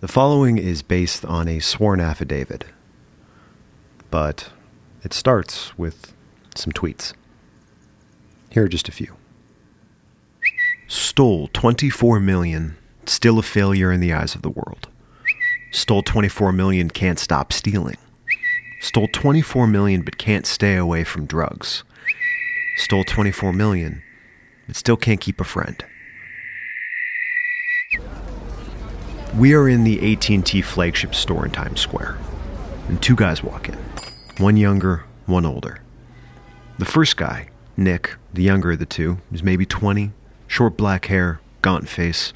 The following is based on a sworn affidavit, but it starts with some tweets. Here are just a few. Stole 24 million, still a failure in the eyes of the world. Stole 24 million, can't stop stealing. Stole 24 million, but can't stay away from drugs. Stole 24 million, but still can't keep a friend. We are in the AT&T flagship store in Times Square, and two guys walk in. One younger, one older. The first guy, Nick, the younger of the two, is maybe 20, short black hair, gaunt face,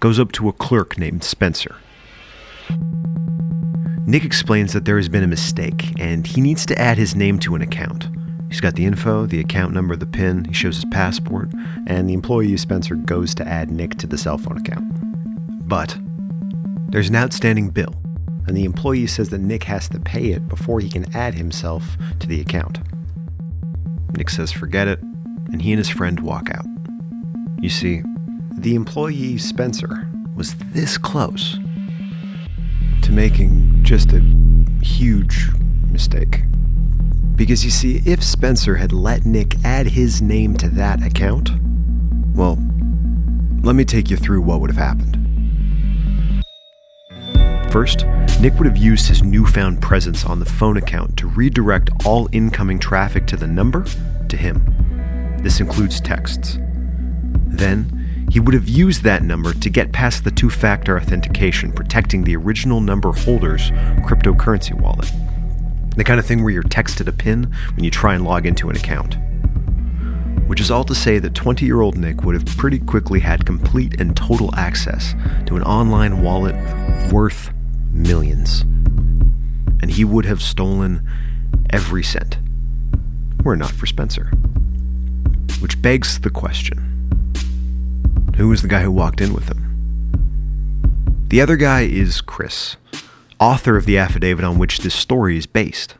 goes up to a clerk named Spencer. Nick explains that there has been a mistake and he needs to add his name to an account. He's got the info, the account number, the PIN, he shows his passport, and the employee Spencer goes to add Nick to the cell phone account. But there's an outstanding bill, and the employee says that Nick has to pay it before he can add himself to the account. Nick says forget it, and he and his friend walk out. You see, the employee Spencer was this close to making just a huge mistake. Because you see, if Spencer had let Nick add his name to that account, well, let me take you through what would have happened. First, Nick would have used his newfound presence on the phone account to redirect all incoming traffic to the number to him. This includes texts. Then, he would have used that number to get past the two factor authentication, protecting the original number holder's cryptocurrency wallet. The kind of thing where you're texted a PIN when you try and log into an account. Which is all to say that 20 year old Nick would have pretty quickly had complete and total access to an online wallet worth millions. And he would have stolen every cent. Were it not for Spencer. Which begs the question who was the guy who walked in with him? The other guy is Chris, author of the affidavit on which this story is based.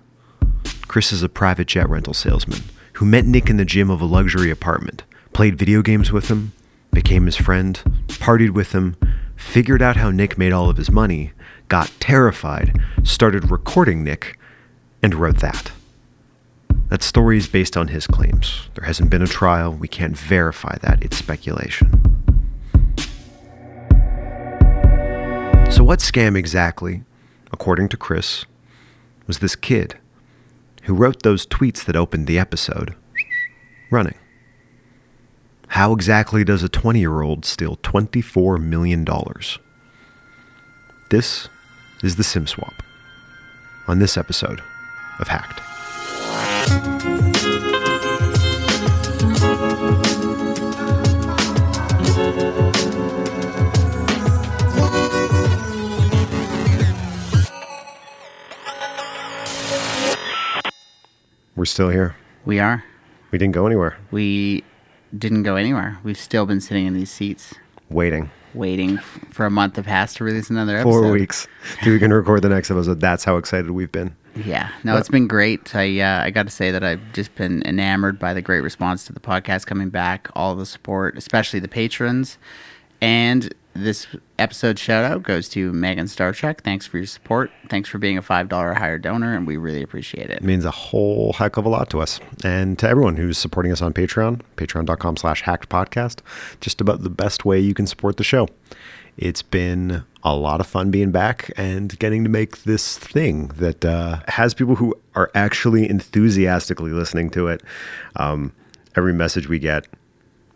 Chris is a private jet rental salesman who met Nick in the gym of a luxury apartment, played video games with him, became his friend, partied with him, figured out how Nick made all of his money, got terrified, started recording Nick, and wrote that. That story is based on his claims. There hasn't been a trial. We can't verify that. It's speculation. So, what scam exactly, according to Chris, was this kid who wrote those tweets that opened the episode running? How exactly does a 20 year old steal $24 million? This is the SIM swap on this episode of Hacked. We're still here. We are. We didn't go anywhere. We didn't go anywhere. We've still been sitting in these seats Waiting. Waiting for a month to pass to release another episode. Four weeks till we can record the next episode. That's how excited we've been. Yeah. No, it's been great. I uh, I got to say that I've just been enamored by the great response to the podcast coming back, all the support, especially the patrons. And this episode shout out goes to Megan Star Trek. Thanks for your support. Thanks for being a $5 or higher donor, and we really appreciate it. It means a whole heck of a lot to us. And to everyone who's supporting us on Patreon, patreon.com slash hacked podcast, just about the best way you can support the show. It's been a lot of fun being back and getting to make this thing that uh, has people who are actually enthusiastically listening to it. Um, every message we get,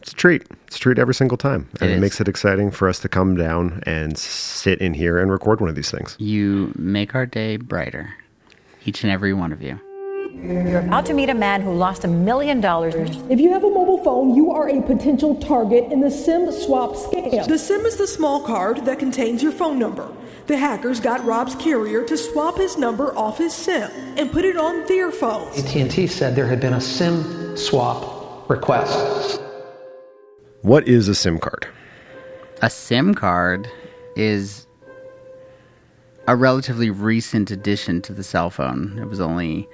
it's a treat. It's a treat every single time. And It it, is. makes it exciting for us to come down and sit in here and record one of these things. You make our day brighter, each and every one of you. You're about to meet a man who lost a million dollars. If you have a mobile phone, you are a potential target in the SIM swap scam. The SIM is the small card that contains your phone number. The hackers got Rob's carrier to swap his number off his SIM and put it on their phones. AT&T said there had been a SIM swap request. What is a SIM card? A SIM card is a relatively recent addition to the cell phone. It was only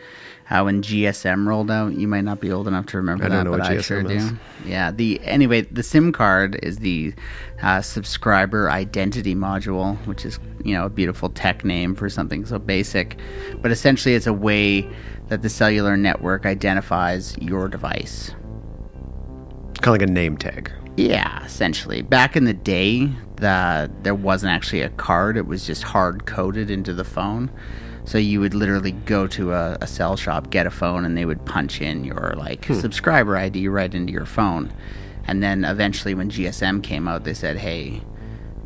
uh, when GSM rolled out. You might not be old enough to remember I that, but what I GSM sure is. do. Yeah. The anyway, the SIM card is the uh, subscriber identity module, which is you know a beautiful tech name for something so basic, but essentially it's a way that the cellular network identifies your device. Kind of like a name tag. Yeah, essentially. Back in the day, the there wasn't actually a card; it was just hard coded into the phone. So you would literally go to a, a cell shop, get a phone, and they would punch in your like hmm. subscriber ID right into your phone. And then eventually, when GSM came out, they said, "Hey,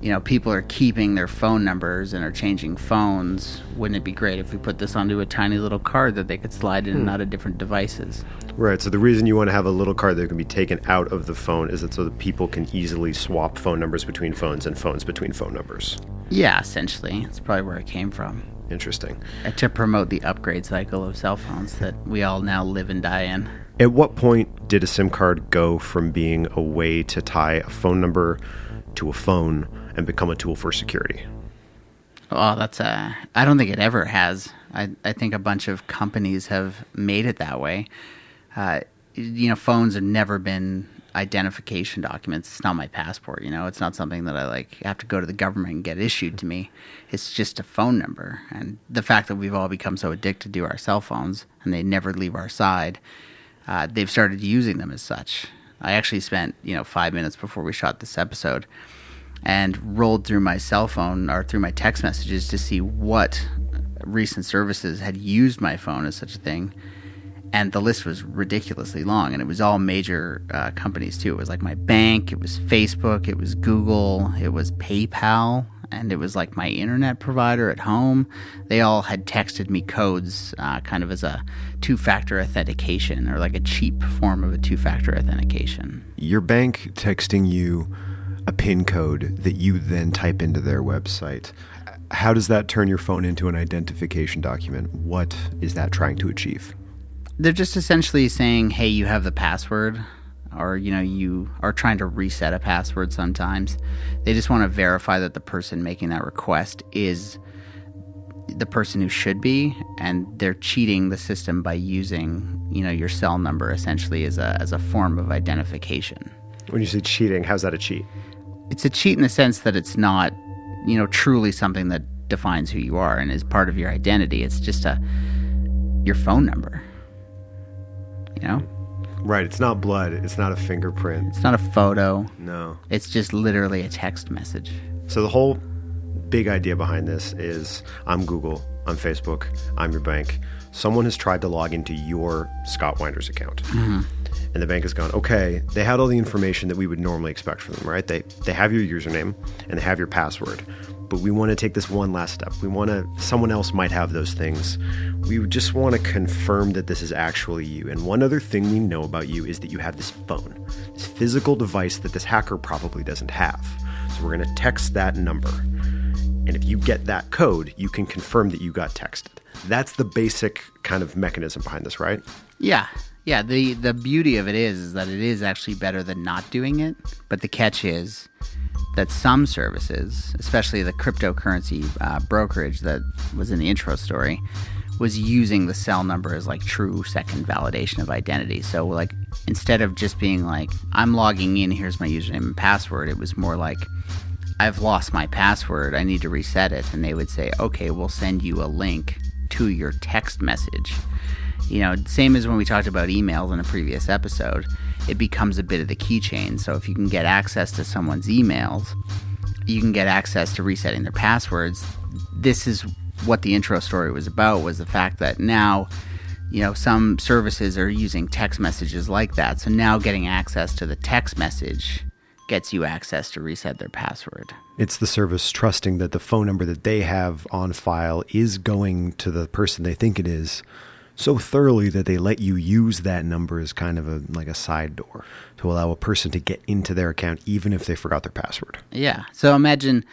you know, people are keeping their phone numbers and are changing phones. Wouldn't it be great if we put this onto a tiny little card that they could slide in and out of different devices?" Right. So the reason you want to have a little card that can be taken out of the phone is that so that people can easily swap phone numbers between phones and phones between phone numbers. Yeah, essentially, that's probably where it came from. Interesting. Uh, to promote the upgrade cycle of cell phones that we all now live and die in. At what point did a SIM card go from being a way to tie a phone number to a phone and become a tool for security? Oh, that's uh I don't think it ever has. I I think a bunch of companies have made it that way. Uh, you know, phones have never been identification documents. It's not my passport. You know, it's not something that I like have to go to the government and get issued to me. It's just a phone number, and the fact that we've all become so addicted to our cell phones and they never leave our side, uh, they've started using them as such. I actually spent you know five minutes before we shot this episode and rolled through my cell phone or through my text messages to see what recent services had used my phone as such a thing. And the list was ridiculously long, and it was all major uh, companies too. It was like my bank, it was Facebook, it was Google, it was PayPal, and it was like my internet provider at home. They all had texted me codes, uh, kind of as a two-factor authentication or like a cheap form of a two-factor authentication. Your bank texting you a PIN code that you then type into their website. How does that turn your phone into an identification document? What is that trying to achieve? they're just essentially saying, "Hey, you have the password," or you know, you are trying to reset a password. Sometimes they just want to verify that the person making that request is the person who should be, and they're cheating the system by using you know your cell number essentially as a as a form of identification. When you say cheating, how's that a cheat? It's a cheat in the sense that it's not you know truly something that defines who you are and is part of your identity. It's just a your phone number. You know. Right, it's not blood, it's not a fingerprint. It's not a photo. No. It's just literally a text message. So the whole big idea behind this is I'm Google, I'm Facebook, I'm your bank. Someone has tried to log into your Scott Winder's account. Mm-hmm. And the bank has gone, okay, they had all the information that we would normally expect from them, right? They they have your username and they have your password. But we want to take this one last step. We want to someone else might have those things. We just want to confirm that this is actually you. And one other thing we know about you is that you have this phone, this physical device that this hacker probably doesn't have. So we're going to text that number. And if you get that code, you can confirm that you got texted. That's the basic kind of mechanism behind this, right? Yeah. Yeah, the the beauty of it is is that it is actually better than not doing it, but the catch is that some services, especially the cryptocurrency uh, brokerage that was in the intro story, was using the cell number as like true second validation of identity. So like instead of just being like I'm logging in, here's my username and password, it was more like I've lost my password, I need to reset it, and they would say, "Okay, we'll send you a link to your text message." You know, same as when we talked about emails in a previous episode, it becomes a bit of the keychain. So if you can get access to someone's emails, you can get access to resetting their passwords. This is what the intro story was about was the fact that now you know some services are using text messages like that so now getting access to the text message gets you access to reset their password It's the service trusting that the phone number that they have on file is going to the person they think it is so thoroughly that they let you use that number as kind of a like a side door to allow a person to get into their account even if they forgot their password. Yeah. So imagine,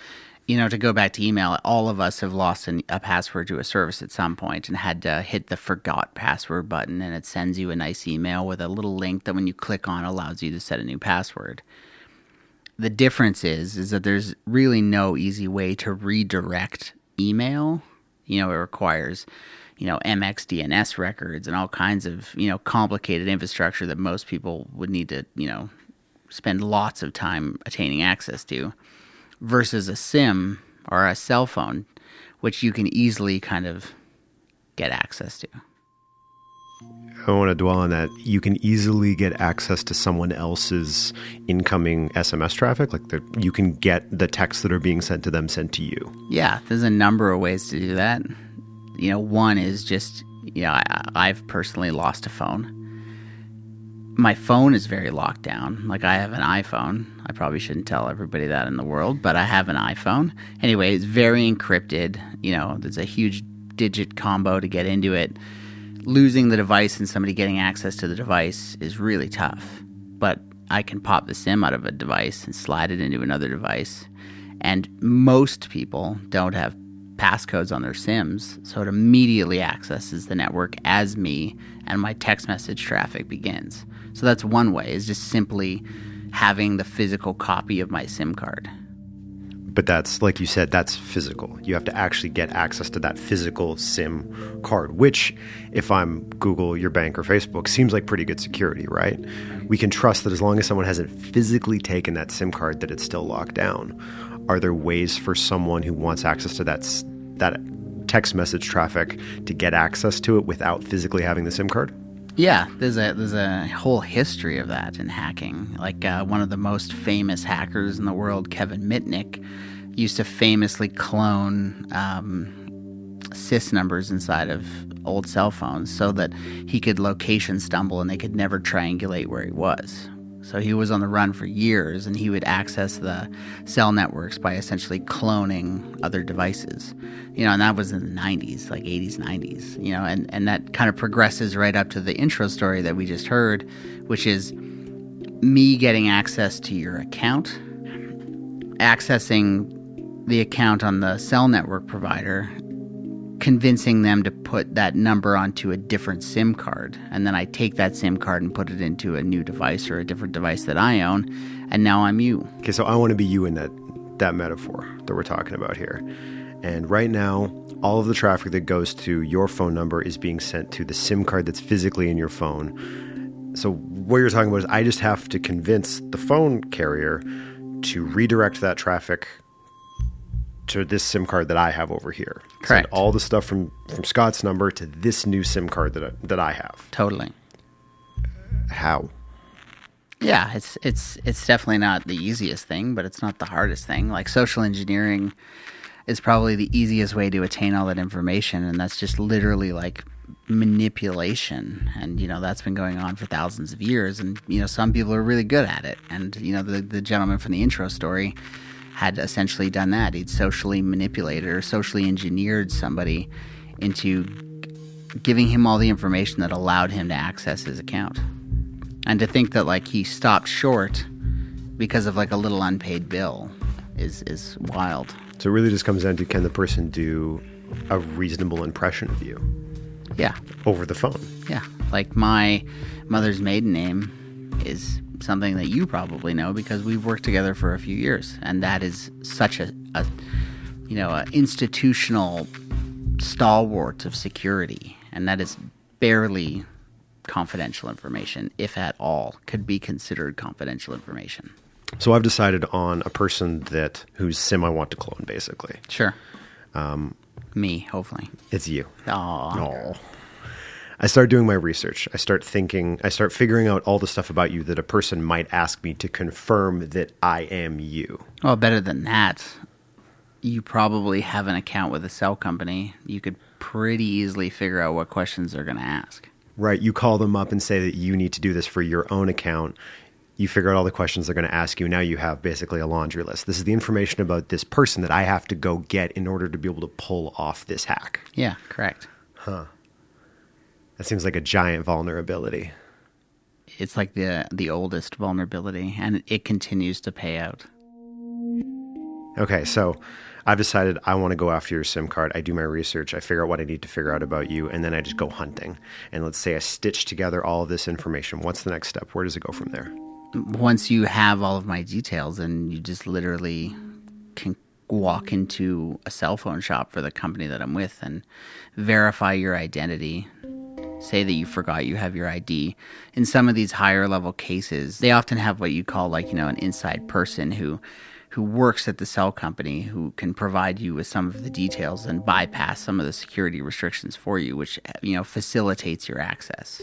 you know, to go back to email, all of us have lost an, a password to a service at some point and had to hit the forgot password button, and it sends you a nice email with a little link that when you click on allows you to set a new password. The difference is is that there's really no easy way to redirect email, you know, it requires, you know, MX DNS records and all kinds of, you know, complicated infrastructure that most people would need to, you know, spend lots of time attaining access to versus a SIM or a cell phone, which you can easily kind of get access to. I want to dwell on that. You can easily get access to someone else's incoming SMS traffic. Like the, you can get the texts that are being sent to them sent to you. Yeah, there's a number of ways to do that. You know, one is just, you know, I, I've personally lost a phone. My phone is very locked down. Like, I have an iPhone. I probably shouldn't tell everybody that in the world, but I have an iPhone. Anyway, it's very encrypted. You know, there's a huge digit combo to get into it losing the device and somebody getting access to the device is really tough. But I can pop the SIM out of a device and slide it into another device. And most people don't have passcodes on their SIMs, so it immediately accesses the network as me and my text message traffic begins. So that's one way is just simply having the physical copy of my SIM card. But that's like you said that's physical. You have to actually get access to that physical sim card which if i'm google your bank or facebook seems like pretty good security right? We can trust that as long as someone hasn't physically taken that sim card that it's still locked down. Are there ways for someone who wants access to that that text message traffic to get access to it without physically having the sim card yeah, there's a there's a whole history of that in hacking. Like uh, one of the most famous hackers in the world, Kevin Mitnick, used to famously clone um, numbers inside of old cell phones so that he could location stumble and they could never triangulate where he was. So he was on the run for years and he would access the cell networks by essentially cloning other devices. You know, and that was in the 90s, like 80s, 90s, you know, and, and that kind of progresses right up to the intro story that we just heard, which is me getting access to your account, accessing the account on the cell network provider convincing them to put that number onto a different SIM card. And then I take that SIM card and put it into a new device or a different device that I own. And now I'm you. Okay, so I want to be you in that, that metaphor that we're talking about here. And right now, all of the traffic that goes to your phone number is being sent to the SIM card that's physically in your phone. So, what you're talking about is I just have to convince the phone carrier to redirect that traffic to this SIM card that I have over here. Correct. Send all the stuff from from Scott's number to this new SIM card that I, that I have. Totally. How? Yeah, it's it's it's definitely not the easiest thing, but it's not the hardest thing. Like social engineering is probably the easiest way to attain all that information, and that's just literally like manipulation and you know that's been going on for thousands of years and you know some people are really good at it and you know the the gentleman from the intro story had essentially done that. He'd socially manipulated or socially engineered somebody into giving him all the information that allowed him to access his account. And to think that like he stopped short because of like a little unpaid bill is is wild. So it really just comes down to can the person do a reasonable impression of you? Yeah. Over the phone. Yeah. Like my mother's maiden name is something that you probably know because we've worked together for a few years, and that is such a, a you know, an institutional stalwart of security, and that is barely confidential information, if at all, could be considered confidential information. So I've decided on a person that whose sim I want to clone, basically. Sure. Um, Me, hopefully. It's you. Oh. I start doing my research. I start thinking, I start figuring out all the stuff about you that a person might ask me to confirm that I am you. Well, better than that, you probably have an account with a cell company. You could pretty easily figure out what questions they're going to ask. Right. You call them up and say that you need to do this for your own account. You figure out all the questions they're going to ask you. Now you have basically a laundry list. This is the information about this person that I have to go get in order to be able to pull off this hack. Yeah, correct. Huh. That seems like a giant vulnerability. It's like the the oldest vulnerability, and it continues to pay out. Okay, so I've decided I want to go after your SIM card. I do my research. I figure out what I need to figure out about you, and then I just go hunting. And let's say I stitch together all of this information. What's the next step? Where does it go from there? Once you have all of my details, and you just literally can walk into a cell phone shop for the company that I'm with and verify your identity. Say that you forgot you have your ID. In some of these higher level cases, they often have what you call like, you know, an inside person who who works at the cell company who can provide you with some of the details and bypass some of the security restrictions for you, which you know facilitates your access.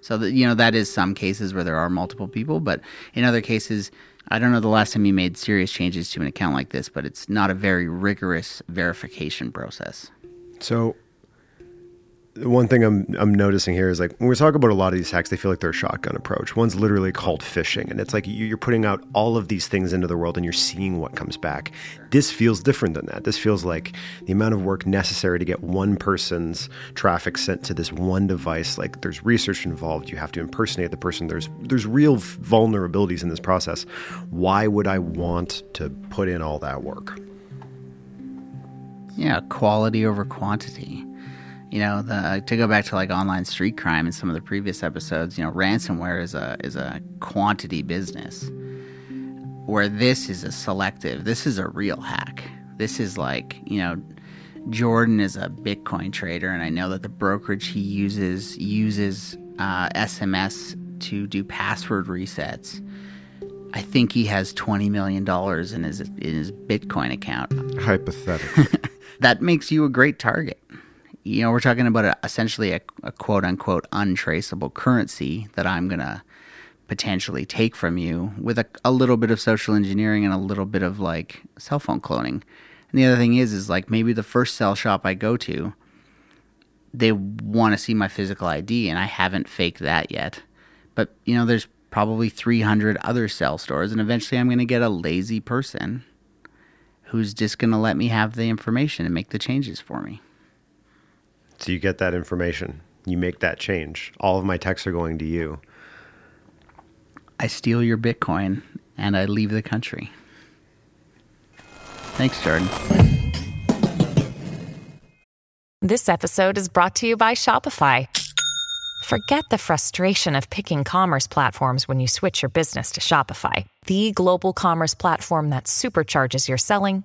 So that you know that is some cases where there are multiple people, but in other cases, I don't know the last time you made serious changes to an account like this, but it's not a very rigorous verification process. So one thing I'm I'm noticing here is like when we talk about a lot of these hacks, they feel like they're a shotgun approach. One's literally called phishing, and it's like you're putting out all of these things into the world, and you're seeing what comes back. This feels different than that. This feels like the amount of work necessary to get one person's traffic sent to this one device. Like there's research involved. You have to impersonate the person. There's there's real vulnerabilities in this process. Why would I want to put in all that work? Yeah, quality over quantity you know the to go back to like online street crime in some of the previous episodes you know ransomware is a is a quantity business where this is a selective this is a real hack. This is like you know jordan is a bitcoin trader and i know that the brokerage he uses uses uh, sms to do password resets. I think he has 20 million dollars in his in his bitcoin account. Hypothetically that makes you a great target you know, we're talking about a, essentially a, a quote unquote untraceable currency that I'm going to potentially take from you with a, a little bit of social engineering and a little bit of like cell phone cloning. And the other thing is, is like maybe the first cell shop I go to, they want to see my physical ID and I haven't faked that yet. But, you know, there's probably 300 other cell stores and eventually I'm going to get a lazy person who's just going to let me have the information and make the changes for me. So you get that information. You make that change. All of my texts are going to you. I steal your Bitcoin and I leave the country. Thanks, Jordan. This episode is brought to you by Shopify. Forget the frustration of picking commerce platforms when you switch your business to Shopify, the global commerce platform that supercharges your selling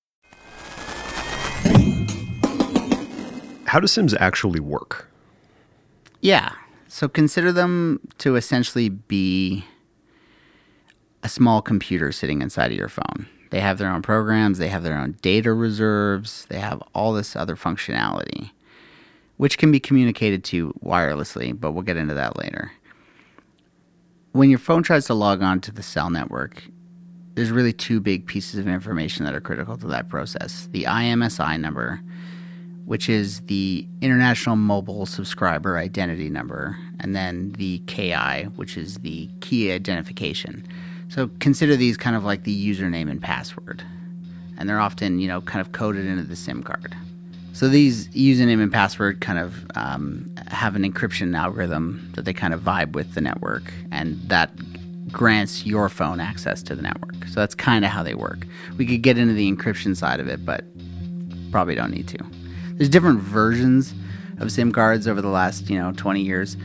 How do Sims actually work? Yeah. So consider them to essentially be a small computer sitting inside of your phone. They have their own programs, they have their own data reserves, they have all this other functionality, which can be communicated to wirelessly, but we'll get into that later. When your phone tries to log on to the cell network, there's really two big pieces of information that are critical to that process the IMSI number which is the International Mobile Subscriber Identity Number, and then the KI, which is the key identification. So consider these kind of like the username and password. And they're often, you know, kind of coded into the SIM card. So these username and password kind of um, have an encryption algorithm that they kind of vibe with the network, and that grants your phone access to the network. So that's kind of how they work. We could get into the encryption side of it, but probably don't need to there's different versions of SIM cards over the last, you know, 20 years.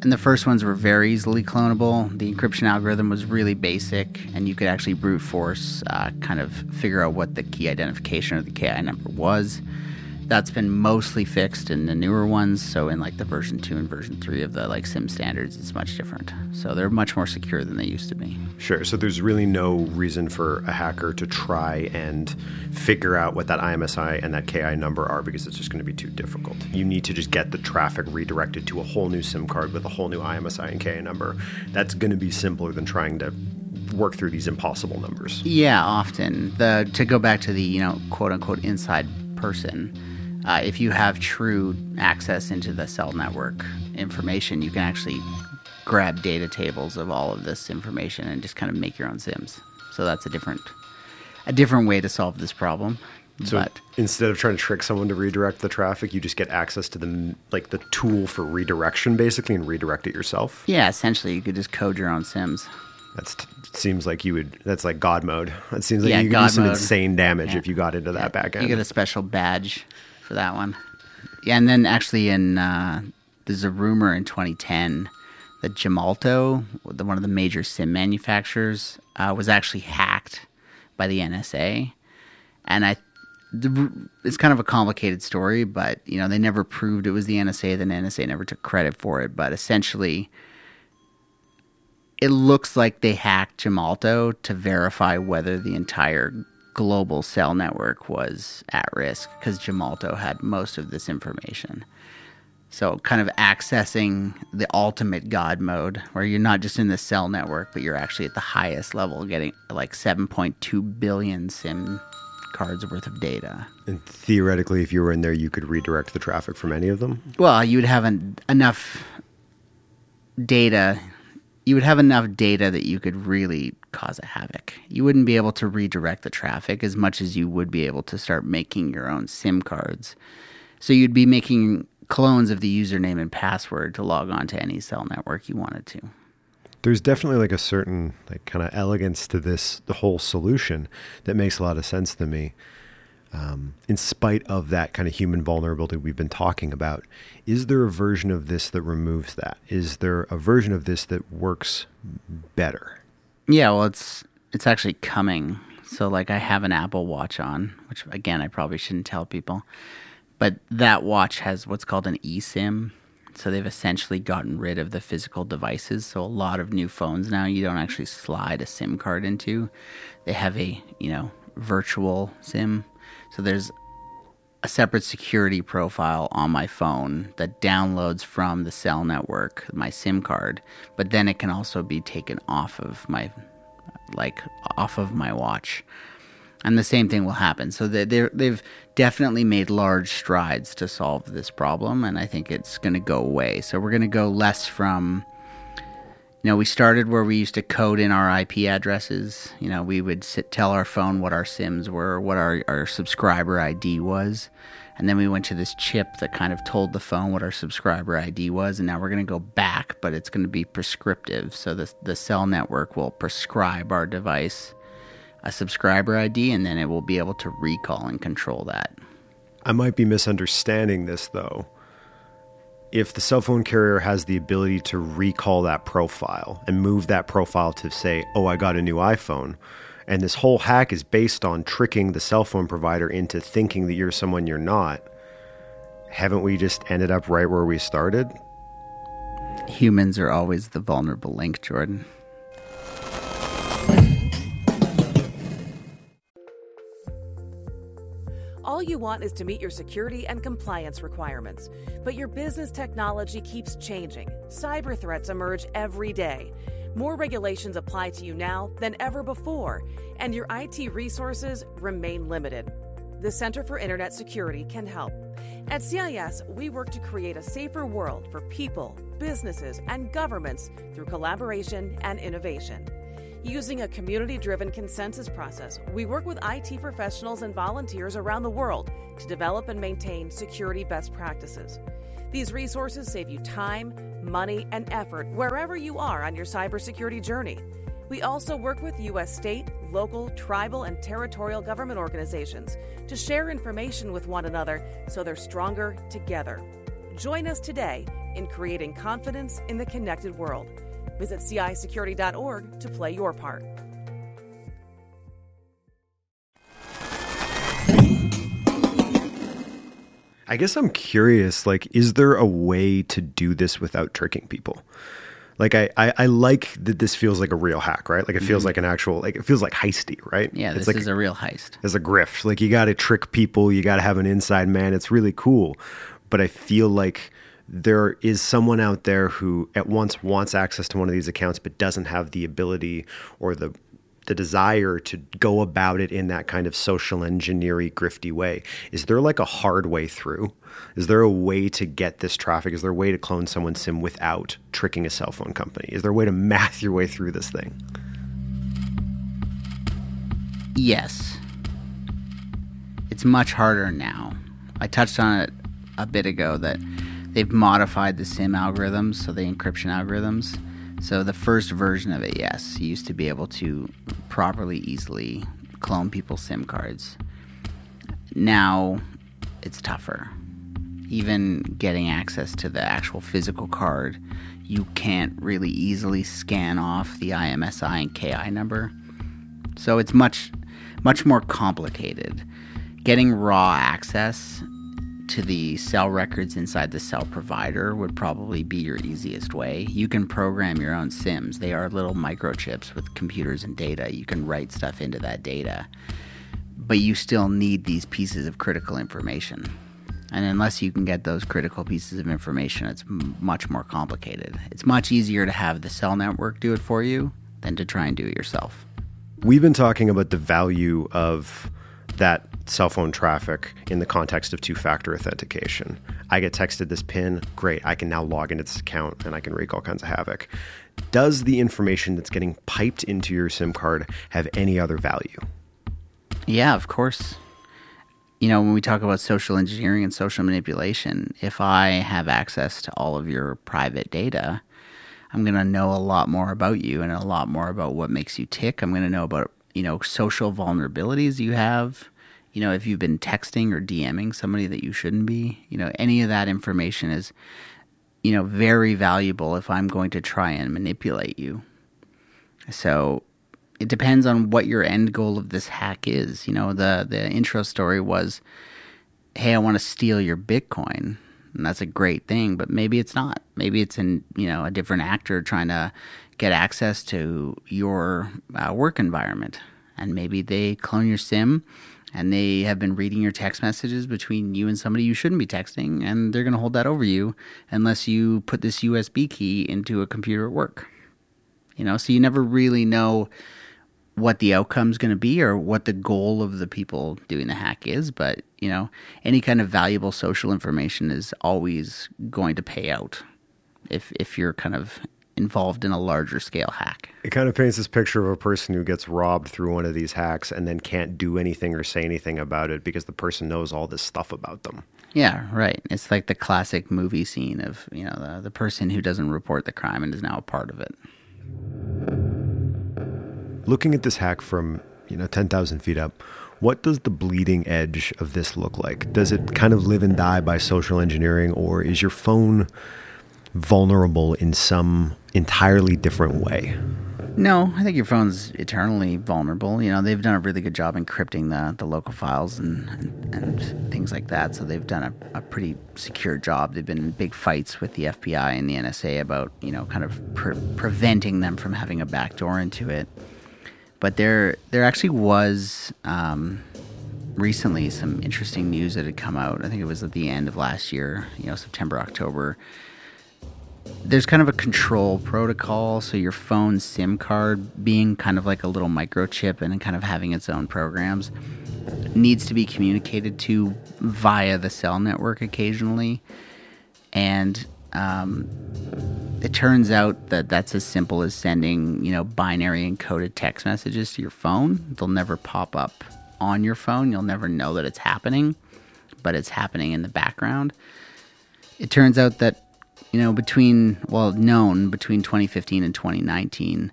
And the first ones were very easily clonable. The encryption algorithm was really basic, and you could actually brute force uh, kind of figure out what the key identification or the KI number was that's been mostly fixed in the newer ones. So in like the version two and version three of the like SIM standards, it's much different. So they're much more secure than they used to be. Sure. So there's really no reason for a hacker to try and figure out what that IMSI and that KI number are because it's just going to be too difficult. You need to just get the traffic redirected to a whole new SIM card with a whole new IMSI and KI number. That's going to be simpler than trying to work through these impossible numbers. Yeah, often the to go back to the you know quote unquote inside person. Uh, if you have true access into the cell network information, you can actually grab data tables of all of this information and just kind of make your own sims. So that's a different a different way to solve this problem. So but instead of trying to trick someone to redirect the traffic, you just get access to the like the tool for redirection, basically, and redirect it yourself. yeah, essentially you could just code your own sims. That seems like you would. That's like God mode. That seems like Yeah, you could God do some mode. insane damage Yeah. if you got into that back end. You get a special badge for that one. Yeah, and then actually in uh, there's a rumor in 2010 that Gemalto, the, one of the major sim manufacturers, uh, was actually hacked by the NSA, and I. The, it's kind of a complicated story, but you know they never proved it was the NSA. The NSA never took credit for it. But essentially, it looks like they hacked Gemalto to verify whether the entire global cell network was at risk because Gemalto had most of this information. So, kind of accessing the ultimate God mode, where you're not just in the cell network, but you're actually at the highest level, getting like 7.2 billion SIM cards worth of data. and theoretically, if you were in there, you could redirect the traffic from any of them. Well, you would have an, enough data. You would have enough data that you could really cause a havoc. You wouldn't be able to redirect the traffic as much as you would be able to start making your own SIM cards. So you'd be making clones of the username and password to log on to any cell network you wanted to. There's definitely like a certain like kind of elegance to this the whole solution that makes a lot of sense to me. Um, in spite of that kind of human vulnerability we've been talking about, is there a version of this that removes that? Is there a version of this that works better? Yeah, well, it's it's actually coming. So like I have an Apple Watch on, which again I probably shouldn't tell people, but that watch has what's called an eSIM. So they've essentially gotten rid of the physical devices. So a lot of new phones now you don't actually slide a SIM card into. They have a, you know, virtual SIM. So there's a separate security profile on my phone that downloads from the cell network my SIM card, but then it can also be taken off of my like off of my watch. And the same thing will happen. So they they've definitely made large strides to solve this problem, and I think it's going to go away. So we're going to go less from you know, we started where we used to code in our IP addresses. You know, we would sit, tell our phone what our SIMs were, what our, our subscriber ID was. And then we went to this chip that kind of told the phone what our subscriber ID was. And now we're going to go back, but it's going to be prescriptive. So the, the cell network will prescribe our device a subscriber ID, and then it will be able to recall and control that. I might be misunderstanding this though. If the cell phone carrier has the ability to recall that profile and move that profile to say, oh, I got a new iPhone, and this whole hack is based on tricking the cell phone provider into thinking that you're someone you're not, haven't we just ended up right where we started? Humans are always the vulnerable link, Jordan. All you want is to meet your security and compliance requirements. But your business technology keeps changing. Cyber threats emerge every day. More regulations apply to you now than ever before, and your IT resources remain limited. The Center for Internet Security can help. At CIS, we work to create a safer world for people, businesses, and governments through collaboration and innovation. Using a community driven consensus process, we work with IT professionals and volunteers around the world to develop and maintain security best practices. These resources save you time, money, and effort wherever you are on your cybersecurity journey. We also work with U.S. state, local, tribal, and territorial government organizations to share information with one another so they're stronger together. Join us today in creating confidence in the connected world. Visit CISecurity.org to play your part. I guess I'm curious, like, is there a way to do this without tricking people? Like I, I, I like that this feels like a real hack, right? Like it feels Mhm. like an actual like it feels like heisty, right? Yeah, it's this like is a real heist. It's a grift. Like you got to trick people, you got to have an inside man. It's really cool, but I feel like there is someone out there who at once wants access to one of these accounts but doesn't have the ability or the the desire to go about it in that kind of social engineering grifty way. Is there like a hard way through? Is there a way to get this traffic? Is there a way to clone someone's sim without tricking a cell phone company? Is there a way to math your way through this thing? Yes. It's much harder now. I touched on it a bit ago that they've modified the sim algorithms so the encryption algorithms so the first version of it, yes, used to be able to properly, easily clone people's SIM cards. Now it's tougher. Even getting access to the actual physical card, you can't really easily scan off the IMSI and KI number. So it's much, much more complicated. Getting raw access to the cell records inside the cell provider would probably be your easiest way. You can program your own SIMs. They are little microchips with computers and data. You can write stuff into that data. But you still need these pieces of critical information. And unless you can get those critical pieces of information, it's m- much more complicated. It's much easier to have the cell network do it for you than to try and do it yourself. We've been talking about the value of that cell phone traffic in the context of two factor authentication. I get texted this PIN, great, I can now log into this account and I can wreak all kinds of havoc. Does the information that's getting piped into your SIM card have any other value? Yeah, of course. You know, when we talk about social engineering and social manipulation, if I have access to all of your private data, I'm going to know a lot more about you and a lot more about what makes you tick. I'm going to know about, you know, social vulnerabilities you have you know, if you've been texting or DMing somebody that you shouldn't be, you know, any of that information is, you know, very valuable if I'm going to try and manipulate you. So it depends on what your end goal of this hack is. You know, the the intro story was, hey, I want to steal your Bitcoin. And that's a great thing, but maybe it's not. Maybe it's in, you know, a different actor trying to get access to your uh, work environment. And maybe they clone your SIM and they have been reading your text messages between you and somebody you shouldn't be texting, and they're going to hold that over you unless you put this USB key into a computer at work. You know, so you never really know what the outcome's going to be or what the goal of the people doing the hack is, but you know, any kind of valuable social information is always going to pay out if if you're kind of involved in a larger scale hack. It kind of paints this picture of a person who gets robbed through one of these hacks and then can't do anything or say anything about it because the person knows all this stuff about them. Yeah, right. It's like the classic movie scene of, you know, the, the person who doesn't report the crime and is now a part of it. Looking at this hack from, you know, 10,000 feet up, what does the bleeding edge of this look like? Does it kind of live and die by social engineering or is your phone vulnerable in some entirely different way. No, I think your phone's eternally vulnerable. You know, they've done a really good job encrypting the, the local files and, and, and things like that. So they've done a, a pretty secure job. They've been in big fights with the FBI and the NSA about, you know, kind of pre- preventing them from having a backdoor into it. But there, there actually was um, recently some interesting news that had come out. I think it was at the end of last year, you know, September, October there's kind of a control protocol. So your phone SIM card being kind of like a little microchip and kind of having its own programs needs to be communicated to via the cell network occasionally. And um, it turns out that that's as simple as sending, you know, binary encoded text messages to your phone. They'll never pop up on your phone. You'll never know that it's happening, but it's happening in the background. It turns out that you know, between, well, known between 2015 and 2019,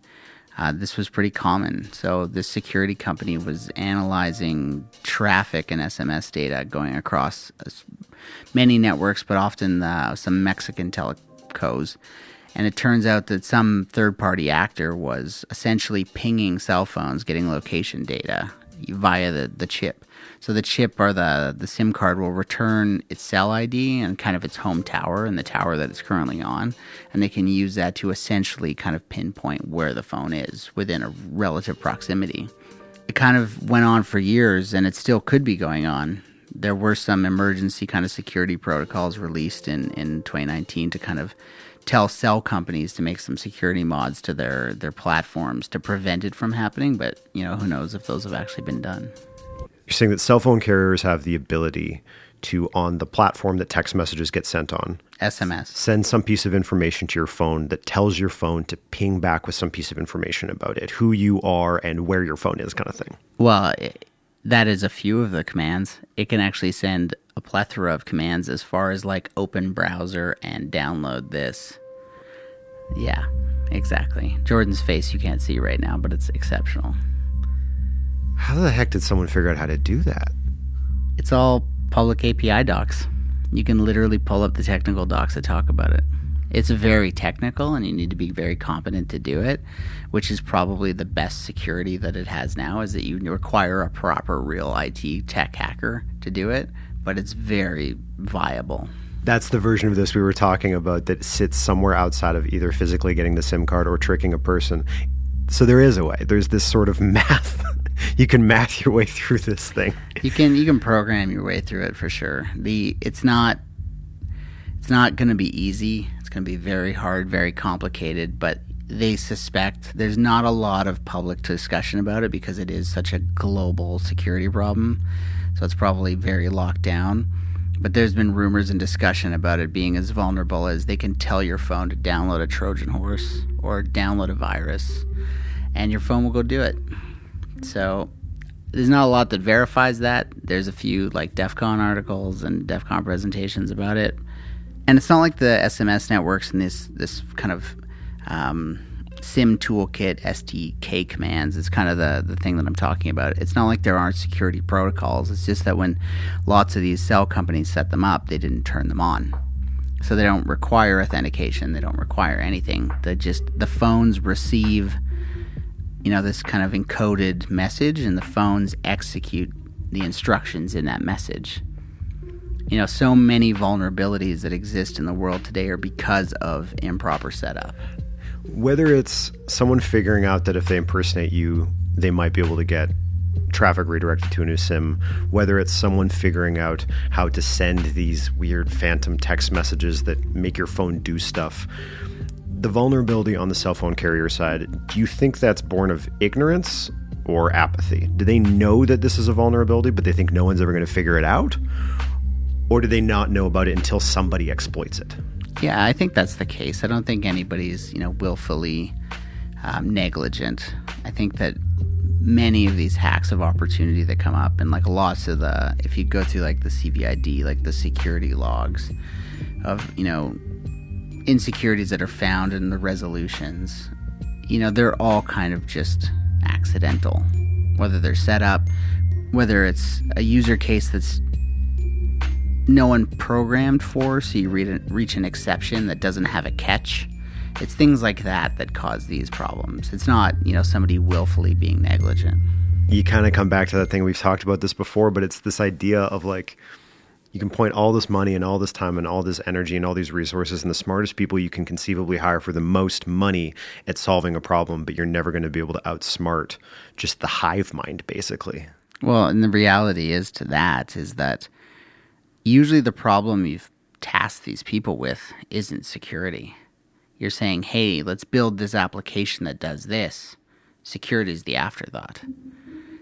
uh, this was pretty common. So, this security company was analyzing traffic and SMS data going across many networks, but often uh, some Mexican telcos. And it turns out that some third party actor was essentially pinging cell phones, getting location data via the, the chip. So the chip or the, the SIM card will return its cell ID and kind of its home tower and the tower that it's currently on. And they can use that to essentially kind of pinpoint where the phone is within a relative proximity. It kind of went on for years and it still could be going on. There were some emergency kind of security protocols released in, in 2019 to kind of tell cell companies to make some security mods to their, their platforms to prevent it from happening. But, you know, who knows if those have actually been done. You're saying that cell phone carriers have the ability to, on the platform that text messages get sent on, SMS. send some piece of information to your phone that tells your phone to ping back with some piece of information about it, who you are and where your phone is, kind of thing. Well, it, that is a few of the commands. It can actually send a plethora of commands as far as like open browser and download this. Yeah, exactly. Jordan's face you can't see right now, but it's exceptional. How the heck did someone figure out how to do that? It's all public API docs. You can literally pull up the technical docs that talk about it. It's very technical and you need to be very competent to do it, which is probably the best security that it has now is that you require a proper real IT tech hacker to do it, but it's very viable. That's the version of this we were talking about that sits somewhere outside of either physically getting the SIM card or tricking a person. So there is a way. There's this sort of math. you can math your way through this thing. You can you can program your way through it for sure. The it's not it's not going to be easy. Going to be very hard, very complicated, but they suspect there's not a lot of public discussion about it because it is such a global security problem. So it's probably very locked down. But there's been rumors and discussion about it being as vulnerable as they can tell your phone to download a Trojan horse or download a virus, and your phone will go do it. So there's not a lot that verifies that. There's a few like DEF CON articles and DEF CON presentations about it. And it's not like the SMS networks and this this kind of um, SIM toolkit SDK commands is kind of the, the thing that I'm talking about. It's not like there aren't security protocols. It's just that when lots of these cell companies set them up, they didn't turn them on. So they don't require authentication. They don't require anything. They just the phones receive, you know, this kind of encoded message, and the phones execute the instructions in that message. You know, so many vulnerabilities that exist in the world today are because of improper setup whether it's someone figuring out that if they impersonate you, they might be able to get traffic redirected to a new SIM, whether it's someone figuring out how to send these weird phantom text messages that make your phone do stuff. The vulnerability on the cell phone carrier side, do you think that's born of ignorance or apathy? Do they know that this is a vulnerability, but they think no one's ever going to figure it out? Or do they not know about it until somebody exploits it? Yeah, I think that's the case. I don't think anybody's, you know, willfully um, negligent. I think that many of these hacks of opportunity that come up, and like lots of the, if you go through like the CVID, like the security logs of, you know, insecurities that are found in the resolutions, you know, they're all kind of just accidental. Whether they're set up, whether it's a user case that's no one programmed for, so you reach an exception that doesn't have a catch. It's things like that that cause these problems. It's not, you know, somebody willfully being negligent. You kind of come back to that thing we've talked about this before, but it's this idea of like you can point all this money and all this time and all this energy and all these resources and the smartest people you can conceivably hire for the most money at solving a problem, but you're never going to be able to outsmart just the hive mind, basically. Well, and the reality is to that is that usually the problem you've tasked these people with isn't security. You're saying, hey, let's build this application that does this. Security is the afterthought.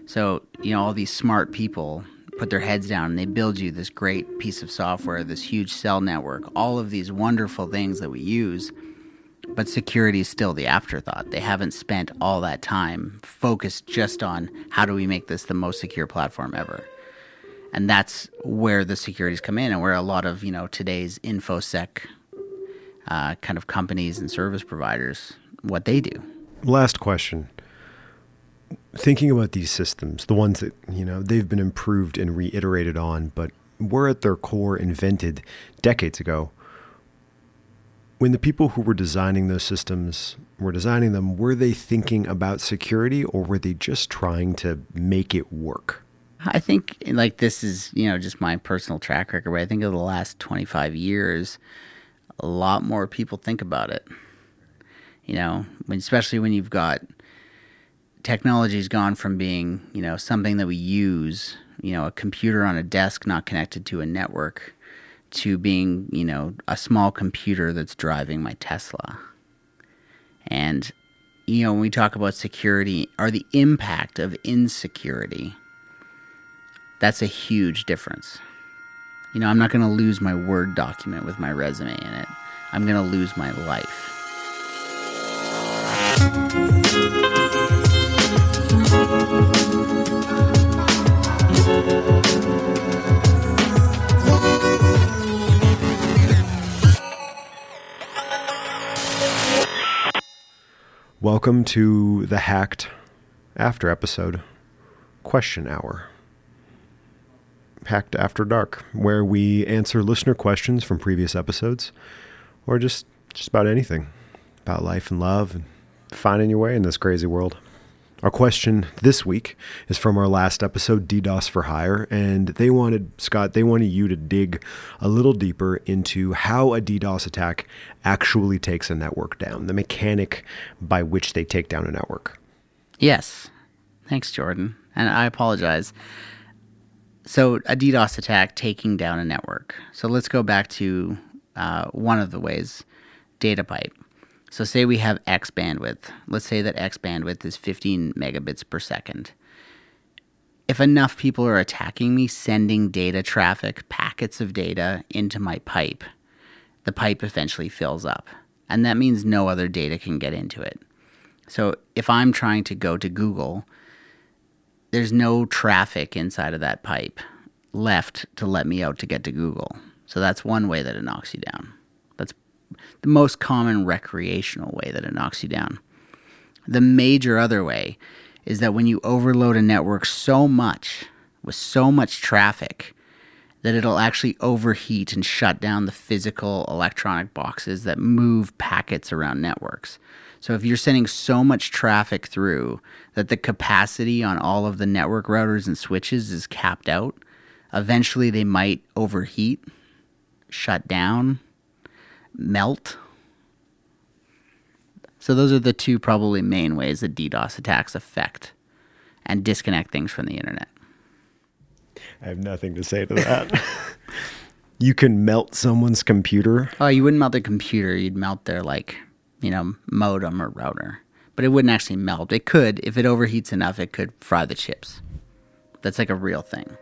So, you know, all these smart people put their heads down and they build you this great piece of software, this huge cell network, all of these wonderful things that we use. But security is still the afterthought. They haven't spent all that time focused just on how do we make this the most secure platform ever and that's where the securities come in and where a lot of you know today's infosec uh, kind of companies and service providers what they do. Last question. Thinking about these systems the ones that you know they've been improved and reiterated on but were at their core invented decades ago. When the people who were designing those systems were designing them were they thinking about security or were they just trying to make it work I think like this is you know just my personal track record. But I think of the last twenty five years, a lot more people think about it. You know, when, especially when you've got technology's gone from being you know something that we use you know, a computer on a desk not connected to a network to being, you know, a small computer that's driving my Tesla. And, you know, when we talk about security or the impact of insecurity, that's a huge difference. You know, I'm not going to lose my Word document with my resume in it. I'm going to lose my life. Welcome to the Hacked After Episode Question Hour. Hacked After Dark, where we answer listener questions from previous episodes or just just about anything about life and love and finding your way in this crazy world. Our question this week is from our last episode, DDoS for Hire, and they wanted, Scott, they wanted you to dig a little deeper into how a DDoS attack actually takes a network down, the mechanic by which they take down a network. Yes. Thanks, Jordan. And I apologize. So, a DDoS attack taking down a network. So, let's go back to uh, one of the ways data pipe. So say we have X bandwidth. Let's say that X bandwidth is 15 megabits per second. If enough people are attacking me, sending data traffic, packets of data into my pipe, the pipe eventually fills up. And that means no other data can get into it. So if I'm trying to go to Google, there's no traffic inside of that pipe left to let me out to get to Google. So that's one way that it knocks you down That's the most common recreational way that it knocks you down. The major other way is that when you overload a network so much with so much traffic that it'll actually overheat and shut down the physical electronic boxes that move packets around networks. So if you're sending so much traffic through that the capacity on all of the network routers and switches is capped out, eventually they might overheat, shut down, melt. So those are the two probably main ways that DDoS attacks affect and disconnect things from the internet. I have nothing to say to that. you can melt someone's computer. Oh, you wouldn't melt their computer. You'd melt their like, you know, modem or router. But it wouldn't actually melt. It could, if it overheats enough, it could fry the chips. That's like a real thing.